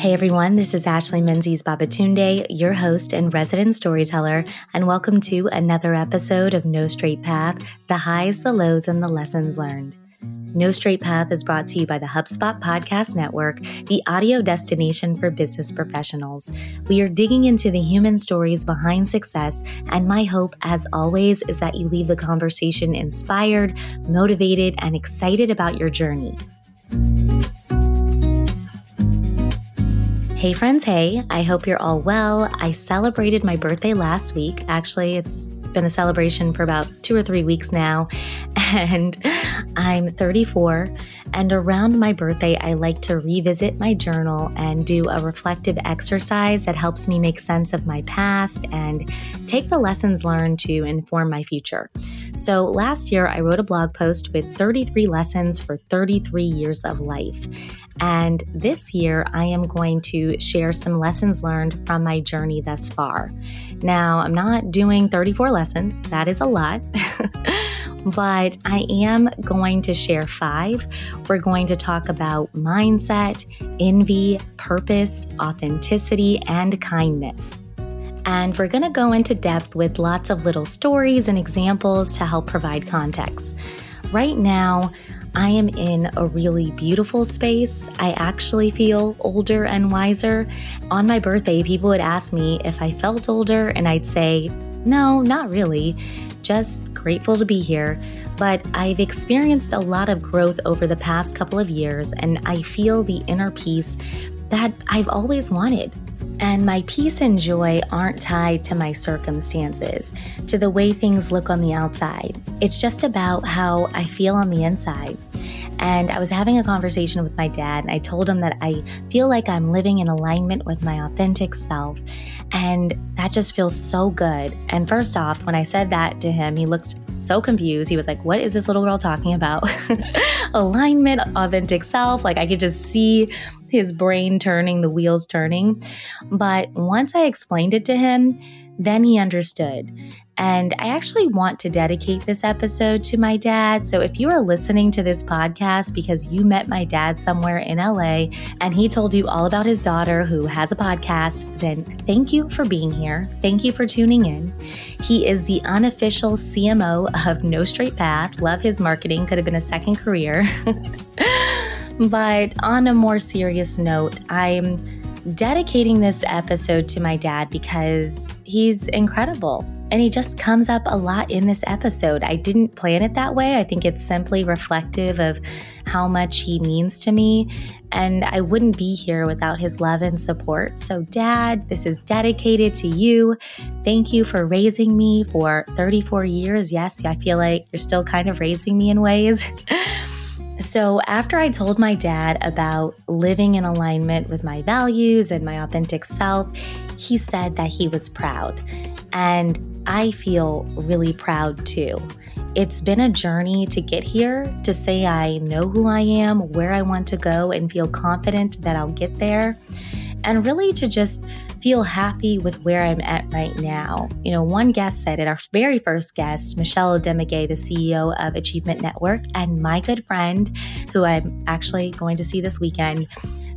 Hey everyone, this is Ashley Menzies Babatunde, your host and resident storyteller, and welcome to another episode of No Straight Path the highs, the lows, and the lessons learned. No Straight Path is brought to you by the HubSpot Podcast Network, the audio destination for business professionals. We are digging into the human stories behind success, and my hope, as always, is that you leave the conversation inspired, motivated, and excited about your journey. Hey, friends, hey, I hope you're all well. I celebrated my birthday last week. Actually, it's been a celebration for about two or three weeks now, and I'm 34. And around my birthday, I like to revisit my journal and do a reflective exercise that helps me make sense of my past and take the lessons learned to inform my future. So last year, I wrote a blog post with 33 lessons for 33 years of life. And this year, I am going to share some lessons learned from my journey thus far. Now, I'm not doing 34 lessons, that is a lot. but I am going to share five. We're going to talk about mindset, envy, purpose, authenticity, and kindness. And we're going to go into depth with lots of little stories and examples to help provide context. Right now, I am in a really beautiful space. I actually feel older and wiser. On my birthday, people would ask me if I felt older, and I'd say, no, not really. Just grateful to be here. But I've experienced a lot of growth over the past couple of years, and I feel the inner peace that I've always wanted. And my peace and joy aren't tied to my circumstances, to the way things look on the outside. It's just about how I feel on the inside. And I was having a conversation with my dad, and I told him that I feel like I'm living in alignment with my authentic self. And that just feels so good. And first off, when I said that to him, he looked so confused. He was like, What is this little girl talking about? alignment, authentic self. Like I could just see his brain turning, the wheels turning. But once I explained it to him, then he understood. And I actually want to dedicate this episode to my dad. So if you are listening to this podcast because you met my dad somewhere in LA and he told you all about his daughter who has a podcast, then thank you for being here. Thank you for tuning in. He is the unofficial CMO of No Straight Path. Love his marketing, could have been a second career. but on a more serious note, I'm dedicating this episode to my dad because he's incredible. And he just comes up a lot in this episode. I didn't plan it that way. I think it's simply reflective of how much he means to me. And I wouldn't be here without his love and support. So, Dad, this is dedicated to you. Thank you for raising me for 34 years. Yes, I feel like you're still kind of raising me in ways. So, after I told my dad about living in alignment with my values and my authentic self, he said that he was proud. And I feel really proud too. It's been a journey to get here, to say I know who I am, where I want to go, and feel confident that I'll get there. And really to just feel happy with where I'm at right now. You know, one guest said it, our very first guest, Michelle Odemwingie, the CEO of Achievement Network, and my good friend, who I'm actually going to see this weekend,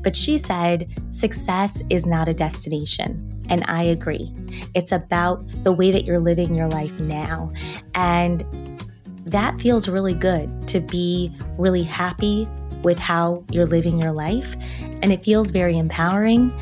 but she said, success is not a destination. And I agree. It's about the way that you're living your life now. And that feels really good to be really happy with how you're living your life. And it feels very empowering.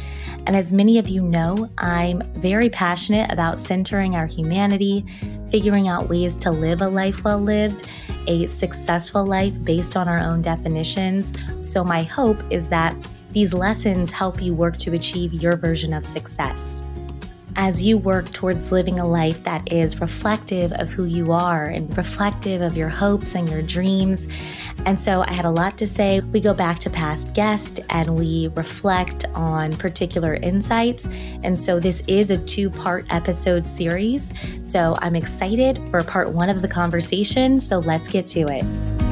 And as many of you know, I'm very passionate about centering our humanity, figuring out ways to live a life well lived, a successful life based on our own definitions. So, my hope is that these lessons help you work to achieve your version of success as you work towards living a life that is reflective of who you are and reflective of your hopes and your dreams. And so I had a lot to say. We go back to past guests and we reflect on particular insights. And so this is a two part episode series. So I'm excited for part one of the conversation. So let's get to it.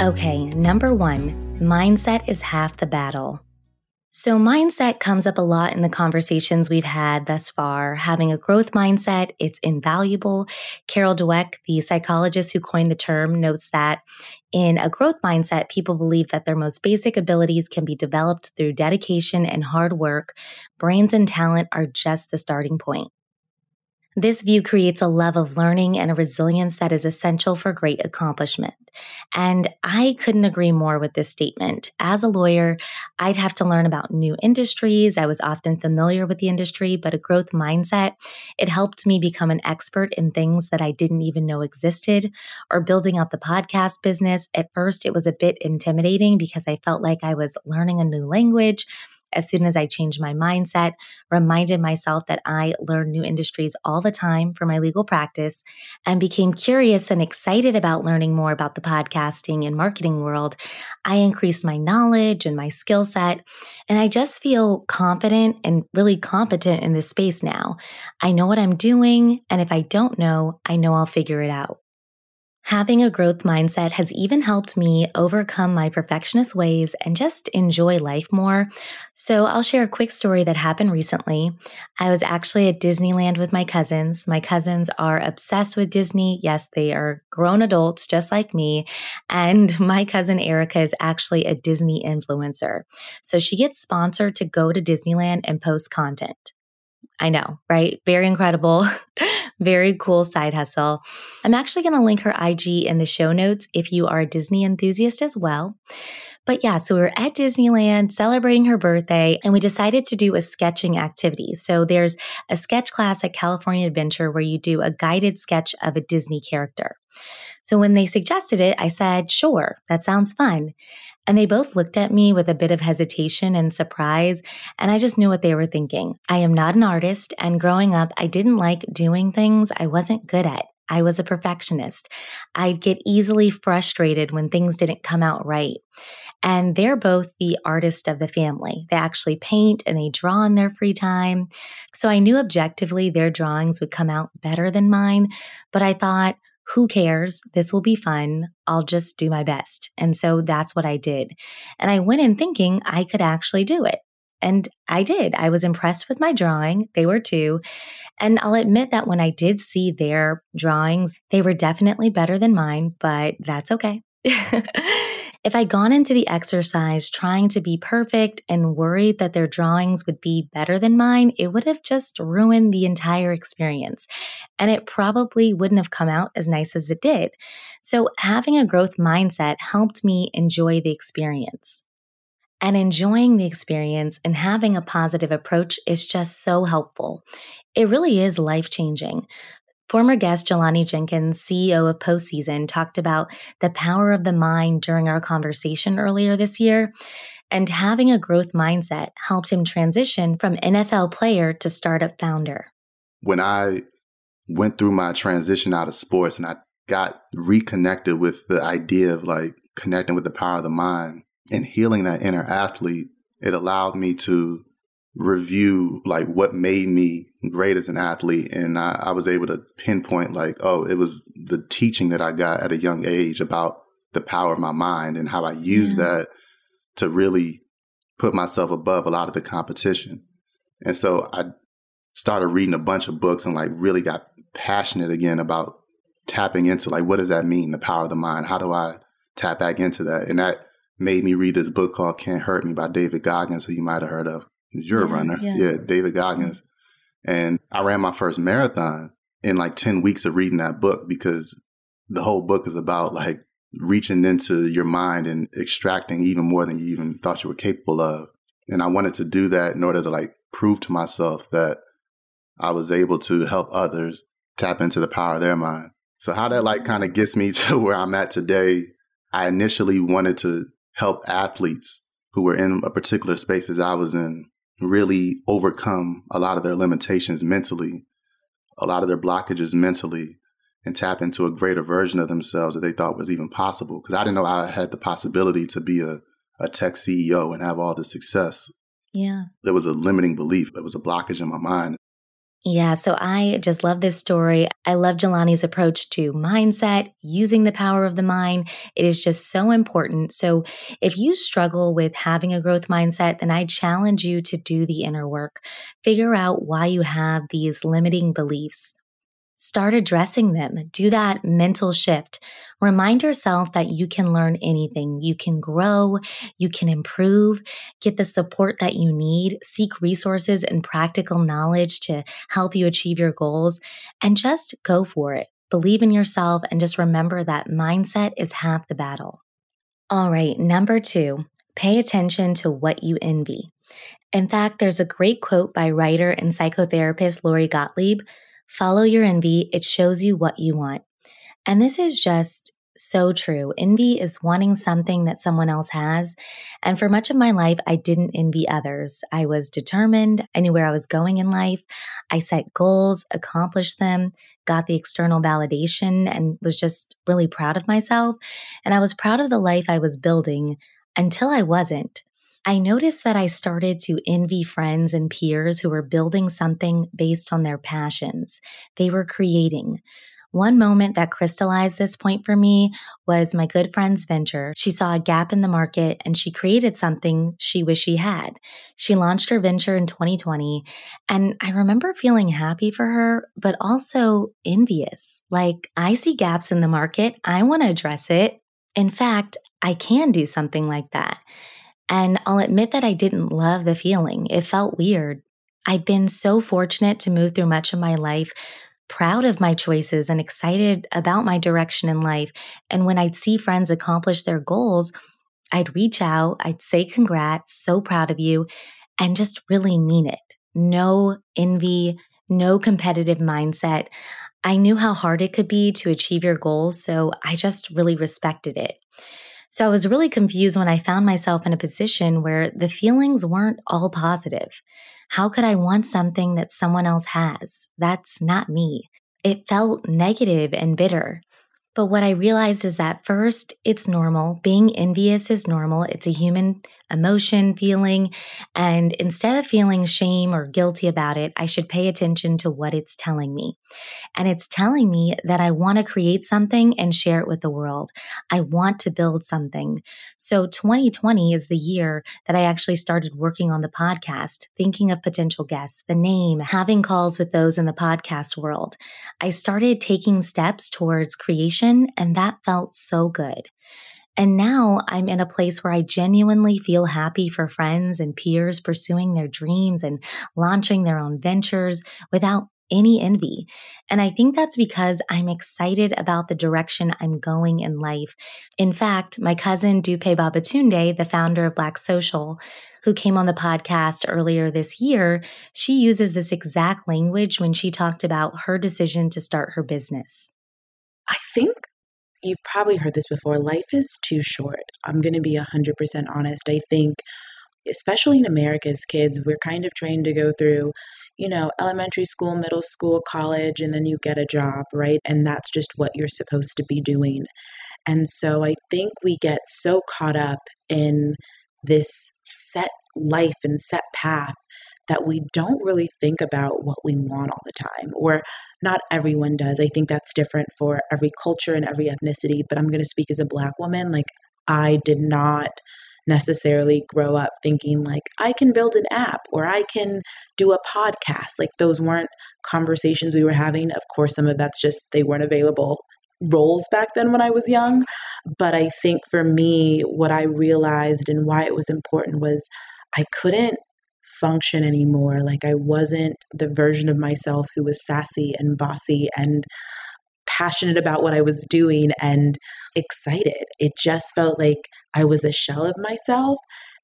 Okay, number one mindset is half the battle. So, mindset comes up a lot in the conversations we've had thus far. Having a growth mindset, it's invaluable. Carol Dweck, the psychologist who coined the term, notes that in a growth mindset, people believe that their most basic abilities can be developed through dedication and hard work. Brains and talent are just the starting point. This view creates a love of learning and a resilience that is essential for great accomplishment. And I couldn't agree more with this statement. As a lawyer, I'd have to learn about new industries. I was often familiar with the industry, but a growth mindset, it helped me become an expert in things that I didn't even know existed or building out the podcast business. At first, it was a bit intimidating because I felt like I was learning a new language as soon as I changed my mindset, reminded myself that I learn new industries all the time for my legal practice, and became curious and excited about learning more about the podcasting and marketing world, I increased my knowledge and my skill set. And I just feel confident and really competent in this space now. I know what I'm doing. And if I don't know, I know I'll figure it out. Having a growth mindset has even helped me overcome my perfectionist ways and just enjoy life more. So I'll share a quick story that happened recently. I was actually at Disneyland with my cousins. My cousins are obsessed with Disney. Yes, they are grown adults just like me. And my cousin Erica is actually a Disney influencer. So she gets sponsored to go to Disneyland and post content. I know, right? Very incredible. Very cool side hustle. I'm actually going to link her IG in the show notes if you are a Disney enthusiast as well. But yeah, so we were at Disneyland celebrating her birthday and we decided to do a sketching activity. So there's a sketch class at California Adventure where you do a guided sketch of a Disney character. So when they suggested it, I said, sure, that sounds fun. And they both looked at me with a bit of hesitation and surprise, and I just knew what they were thinking. I am not an artist, and growing up, I didn't like doing things I wasn't good at. I was a perfectionist. I'd get easily frustrated when things didn't come out right. And they're both the artist of the family. They actually paint and they draw in their free time. So I knew objectively their drawings would come out better than mine, but I thought, who cares? This will be fun. I'll just do my best. And so that's what I did. And I went in thinking I could actually do it. And I did. I was impressed with my drawing. They were too. And I'll admit that when I did see their drawings, they were definitely better than mine, but that's okay. If I'd gone into the exercise trying to be perfect and worried that their drawings would be better than mine, it would have just ruined the entire experience. And it probably wouldn't have come out as nice as it did. So having a growth mindset helped me enjoy the experience. And enjoying the experience and having a positive approach is just so helpful. It really is life changing. Former guest Jelani Jenkins, CEO of Postseason, talked about the power of the mind during our conversation earlier this year. And having a growth mindset helped him transition from NFL player to startup founder. When I went through my transition out of sports and I got reconnected with the idea of like connecting with the power of the mind and healing that inner athlete, it allowed me to review like what made me great as an athlete. And I, I, was able to pinpoint like oh it was the teaching that i got at a young age about the power of my mind and how i used yeah. that to really put myself above a lot of the competition. And so i started reading a bunch of books and like really got passionate again about tapping into like what does that mean the power of the mind? How do i tap back into that? And that made me read this book called can't hurt me by david goggins who you might have heard of you're a runner. Yeah. yeah, David Goggins. And I ran my first marathon in like 10 weeks of reading that book because the whole book is about like reaching into your mind and extracting even more than you even thought you were capable of. And I wanted to do that in order to like prove to myself that I was able to help others tap into the power of their mind. So how that like kind of gets me to where I'm at today, I initially wanted to help athletes who were in a particular space as I was in really overcome a lot of their limitations mentally, a lot of their blockages mentally, and tap into a greater version of themselves that they thought was even possible. Because I didn't know I had the possibility to be a, a tech CEO and have all the success. Yeah. There was a limiting belief, there was a blockage in my mind. Yeah, so I just love this story. I love Jelani's approach to mindset, using the power of the mind. It is just so important. So if you struggle with having a growth mindset, then I challenge you to do the inner work. Figure out why you have these limiting beliefs start addressing them. Do that mental shift. Remind yourself that you can learn anything. You can grow. You can improve, get the support that you need, seek resources and practical knowledge to help you achieve your goals and just go for it. Believe in yourself and just remember that mindset is half the battle. All right. Number two, pay attention to what you envy. In fact, there's a great quote by writer and psychotherapist Lori Gottlieb Follow your envy. It shows you what you want. And this is just so true. Envy is wanting something that someone else has. And for much of my life, I didn't envy others. I was determined. I knew where I was going in life. I set goals, accomplished them, got the external validation, and was just really proud of myself. And I was proud of the life I was building until I wasn't. I noticed that I started to envy friends and peers who were building something based on their passions. They were creating. One moment that crystallized this point for me was my good friend's venture. She saw a gap in the market and she created something she wished she had. She launched her venture in 2020. And I remember feeling happy for her, but also envious. Like, I see gaps in the market. I want to address it. In fact, I can do something like that. And I'll admit that I didn't love the feeling. It felt weird. I'd been so fortunate to move through much of my life, proud of my choices and excited about my direction in life. And when I'd see friends accomplish their goals, I'd reach out, I'd say congrats, so proud of you, and just really mean it. No envy, no competitive mindset. I knew how hard it could be to achieve your goals, so I just really respected it. So I was really confused when I found myself in a position where the feelings weren't all positive. How could I want something that someone else has? That's not me. It felt negative and bitter. But what I realized is that first, it's normal. Being envious is normal. It's a human emotion, feeling. And instead of feeling shame or guilty about it, I should pay attention to what it's telling me. And it's telling me that I want to create something and share it with the world. I want to build something. So 2020 is the year that I actually started working on the podcast, thinking of potential guests, the name, having calls with those in the podcast world. I started taking steps towards creation and that felt so good. And now I'm in a place where I genuinely feel happy for friends and peers pursuing their dreams and launching their own ventures without any envy. And I think that's because I'm excited about the direction I'm going in life. In fact, my cousin Dupe Babatunde, the founder of Black Social, who came on the podcast earlier this year, she uses this exact language when she talked about her decision to start her business. I think you've probably heard this before life is too short. I'm going to be 100% honest. I think, especially in America as kids, we're kind of trained to go through, you know, elementary school, middle school, college, and then you get a job, right? And that's just what you're supposed to be doing. And so I think we get so caught up in this set life and set path that we don't really think about what we want all the time, or not everyone does. I think that's different for every culture and every ethnicity, but I'm going to speak as a Black woman. Like, I did not necessarily grow up thinking like I can build an app or I can do a podcast. Like those weren't conversations we were having. Of course, some of that's just they weren't available roles back then when I was young. But I think for me, what I realized and why it was important was I couldn't function anymore. Like I wasn't the version of myself who was sassy and bossy and passionate about what I was doing and excited. It just felt like I was a shell of myself.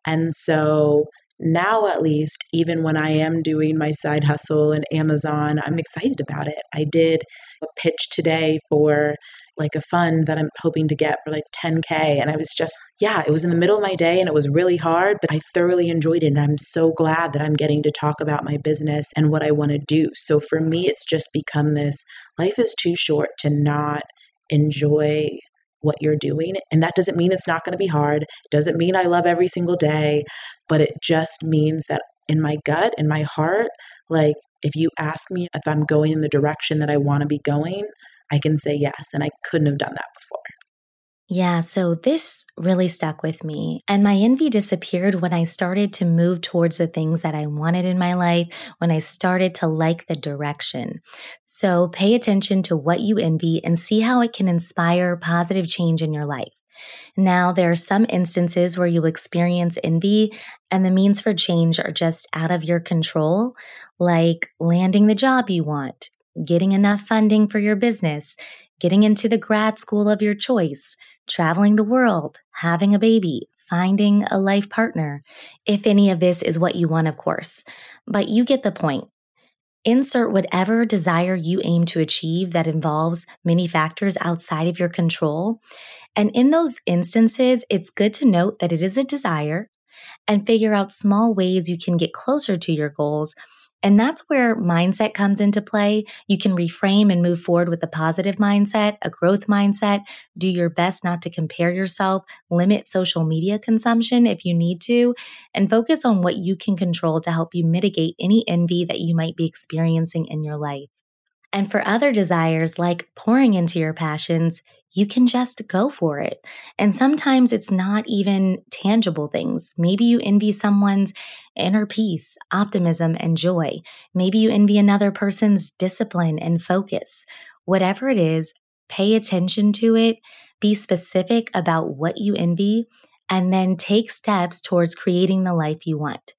And so now, at least, even when I am doing my side hustle in Amazon, I'm excited about it. I did a pitch today for like a fund that I'm hoping to get for like 10K. And I was just, yeah, it was in the middle of my day and it was really hard, but I thoroughly enjoyed it. And I'm so glad that I'm getting to talk about my business and what I want to do. So for me, it's just become this life is too short to not enjoy what you're doing. And that doesn't mean it's not going to be hard. It doesn't mean I love every single day, but it just means that in my gut, in my heart, like If you ask me if I'm going in the direction that I want to be going, I can say yes. And I couldn't have done that before. Yeah, so this really stuck with me. And my envy disappeared when I started to move towards the things that I wanted in my life, when I started to like the direction. So pay attention to what you envy and see how it can inspire positive change in your life. Now, there are some instances where you'll experience envy and the means for change are just out of your control, like landing the job you want, getting enough funding for your business, getting into the grad school of your choice, traveling the world, having a baby, finding a life partner. If any of this is what you want, of course. But you get the point. Insert whatever desire you aim to achieve that involves many factors outside of your control. And in those instances, it's good to note that it is a desire and figure out small ways you can get closer to your goals and that's where mindset comes into play. You can reframe and move forward with a positive mindset, a growth mindset. Do your best not to compare yourself, limit social media consumption if you need to, and focus on what you can control to help you mitigate any envy that you might be experiencing in your life. And for other desires like pouring into your passions, you can just go for it. And sometimes it's not even tangible things. Maybe you envy someone's inner peace, optimism, and joy. Maybe you envy another person's discipline and focus. Whatever it is, pay attention to it, be specific about what you envy, and then take steps towards creating the life you want.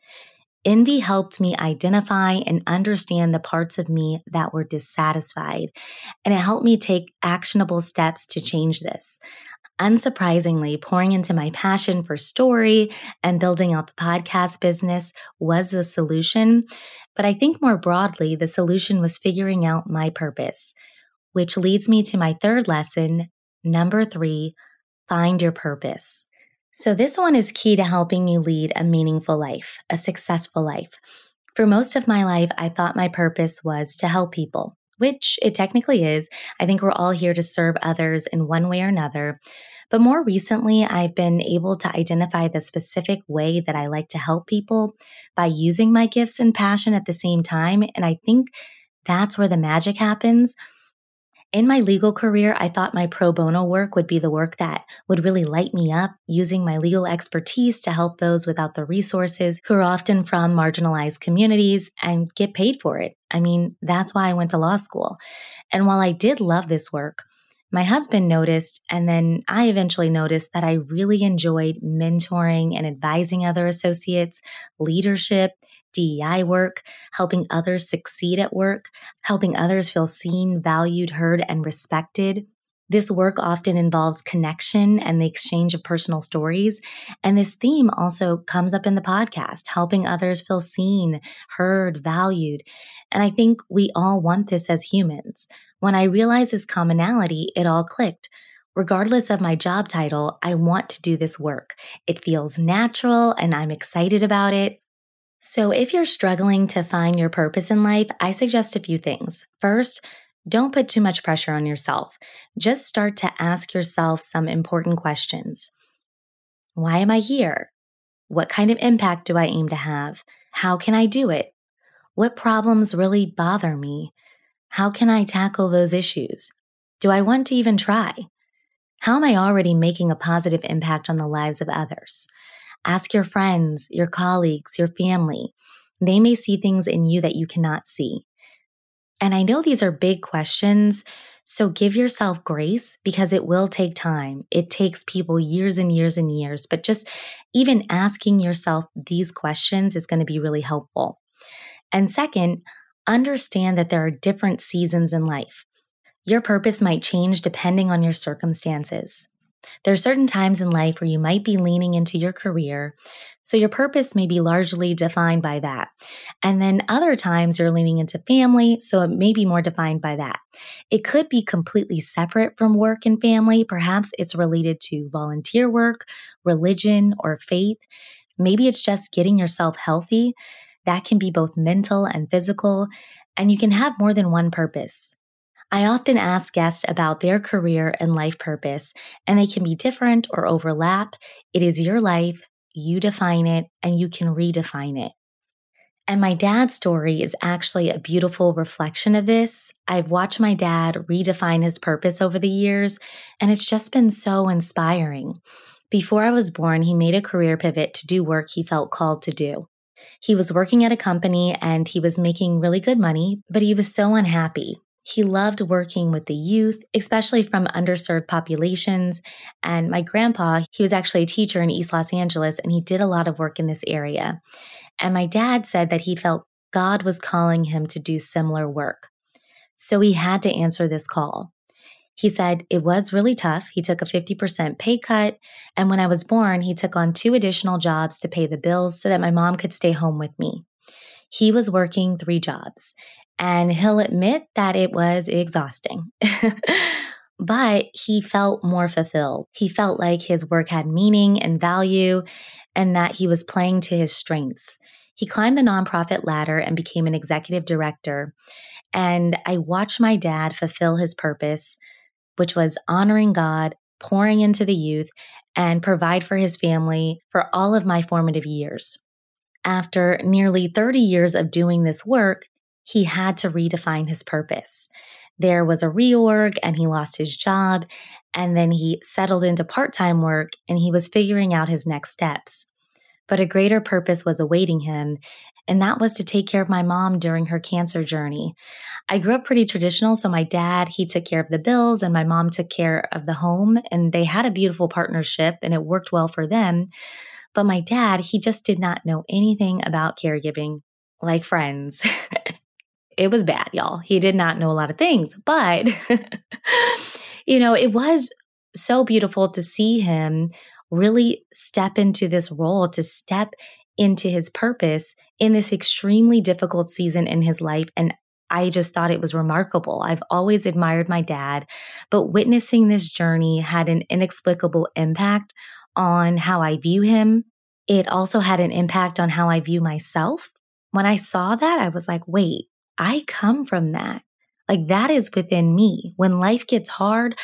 Envy helped me identify and understand the parts of me that were dissatisfied, and it helped me take actionable steps to change this. Unsurprisingly, pouring into my passion for story and building out the podcast business was the solution. But I think more broadly, the solution was figuring out my purpose, which leads me to my third lesson. Number three, find your purpose. So, this one is key to helping you lead a meaningful life, a successful life. For most of my life, I thought my purpose was to help people, which it technically is. I think we're all here to serve others in one way or another. But more recently, I've been able to identify the specific way that I like to help people by using my gifts and passion at the same time. And I think that's where the magic happens in my legal career, I thought my pro bono work would be the work that would really light me up, using my legal expertise to help those without the resources who are often from marginalized communities and get paid for it. I mean, that's why I went to law school. And while I did love this work, my husband noticed, and then I eventually noticed that I really enjoyed mentoring and advising other associates, leadership, DEI work, helping others succeed at work, helping others feel seen, valued, heard, and respected. This work often involves connection and the exchange of personal stories. And this theme also comes up in the podcast, helping others feel seen, heard, valued. And I think we all want this as humans. When I realized this commonality, it all clicked. Regardless of my job title, I want to do this work. It feels natural and I'm excited about it. So, if you're struggling to find your purpose in life, I suggest a few things. First, don't put too much pressure on yourself. Just start to ask yourself some important questions. Why am I here? What kind of impact do I aim to have? How can I do it? What problems really bother me? How can I tackle those issues? Do I want to even try? How am I already making a positive impact on the lives of others? Ask your friends, your colleagues, your family. They may see things in you that you cannot see. And I know these are big questions, so give yourself grace because it will take time. It takes people years and years and years, but just even asking yourself these questions is going to be really helpful. And second, understand that there are different seasons in life. Your purpose might change depending on your circumstances. There are certain times in life where you might be leaning into your career, so your purpose may be largely defined by that. And then other times you're leaning into family, so it may be more defined by that. It could be completely separate from work and family. Perhaps it's related to volunteer work, religion, or faith. Maybe it's just getting yourself healthy. That can be both mental and physical, and you can have more than one purpose. I often ask guests about their career and life purpose, and they can be different or overlap. It is your life, you define it, and you can redefine it. And my dad's story is actually a beautiful reflection of this. I've watched my dad redefine his purpose over the years, and it's just been so inspiring. Before I was born, he made a career pivot to do work he felt called to do. He was working at a company and he was making really good money, but he was so unhappy. He loved working with the youth, especially from underserved populations. And my grandpa, he was actually a teacher in East Los Angeles and he did a lot of work in this area. And my dad said that he felt God was calling him to do similar work. So he had to answer this call. He said it was really tough. He took a 50% pay cut. And when I was born, he took on two additional jobs to pay the bills so that my mom could stay home with me. He was working three jobs and he'll admit that it was exhausting. but he felt more fulfilled. He felt like his work had meaning and value and that he was playing to his strengths. He climbed the nonprofit ladder and became an executive director. And I watched my dad fulfill his purpose, which was honoring God, pouring into the youth, and provide for his family for all of my formative years. After nearly 30 years of doing this work, he had to redefine his purpose. There was a reorg and he lost his job, and then he settled into part time work and he was figuring out his next steps. But a greater purpose was awaiting him, and that was to take care of my mom during her cancer journey. I grew up pretty traditional, so my dad, he took care of the bills and my mom took care of the home, and they had a beautiful partnership and it worked well for them. But my dad, he just did not know anything about caregiving like friends. it was bad, y'all. He did not know a lot of things, but you know, it was so beautiful to see him really step into this role, to step into his purpose in this extremely difficult season in his life. And I just thought it was remarkable. I've always admired my dad, but witnessing this journey had an inexplicable impact on how I view him. It also had an impact on how I view myself. When I saw that, I was like, wait, I come from that. Like that is within me. When life gets hard,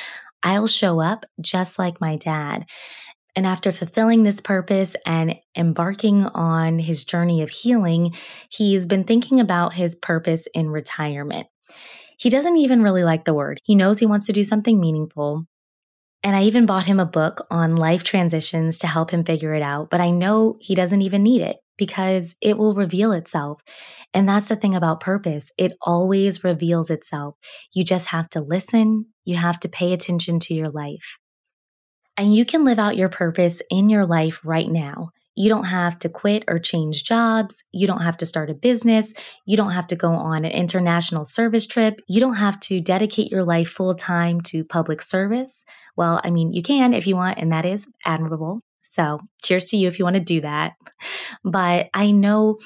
I'll show up just like my dad. And after fulfilling this purpose and embarking on his journey of healing, he's been thinking about his purpose in retirement. He doesn't even really like the word. He knows he wants to do something meaningful. And I even bought him a book on life transitions to help him figure it out, but I know he doesn't even need it because it will reveal itself. And that's the thing about purpose. It always reveals itself. You just have to listen. You have to pay attention to your life. And you can live out your purpose in your life right now. You don't have to quit or change jobs. You don't have to start a business. You don't have to go on an international service trip. You don't have to dedicate your life full time to public service. Well, I mean, you can if you want, and that is admirable. So, cheers to you if you want to do that. But I know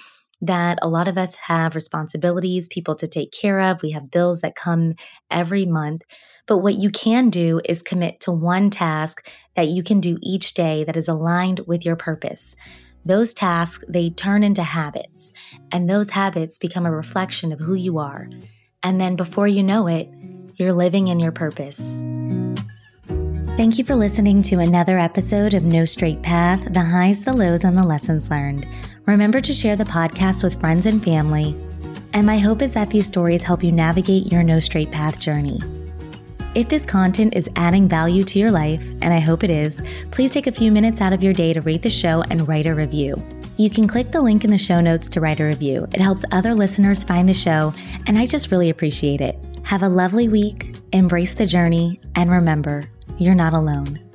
that a lot of us have responsibilities, people to take care of. We have bills that come every month. But what you can do is commit to one task that you can do each day that is aligned with your purpose. Those tasks, they turn into habits, and those habits become a reflection of who you are. And then before you know it, you're living in your purpose. Thank you for listening to another episode of No Straight Path the highs, the lows, and the lessons learned. Remember to share the podcast with friends and family. And my hope is that these stories help you navigate your No Straight Path journey. If this content is adding value to your life, and I hope it is, please take a few minutes out of your day to rate the show and write a review. You can click the link in the show notes to write a review. It helps other listeners find the show, and I just really appreciate it. Have a lovely week, embrace the journey, and remember, you're not alone.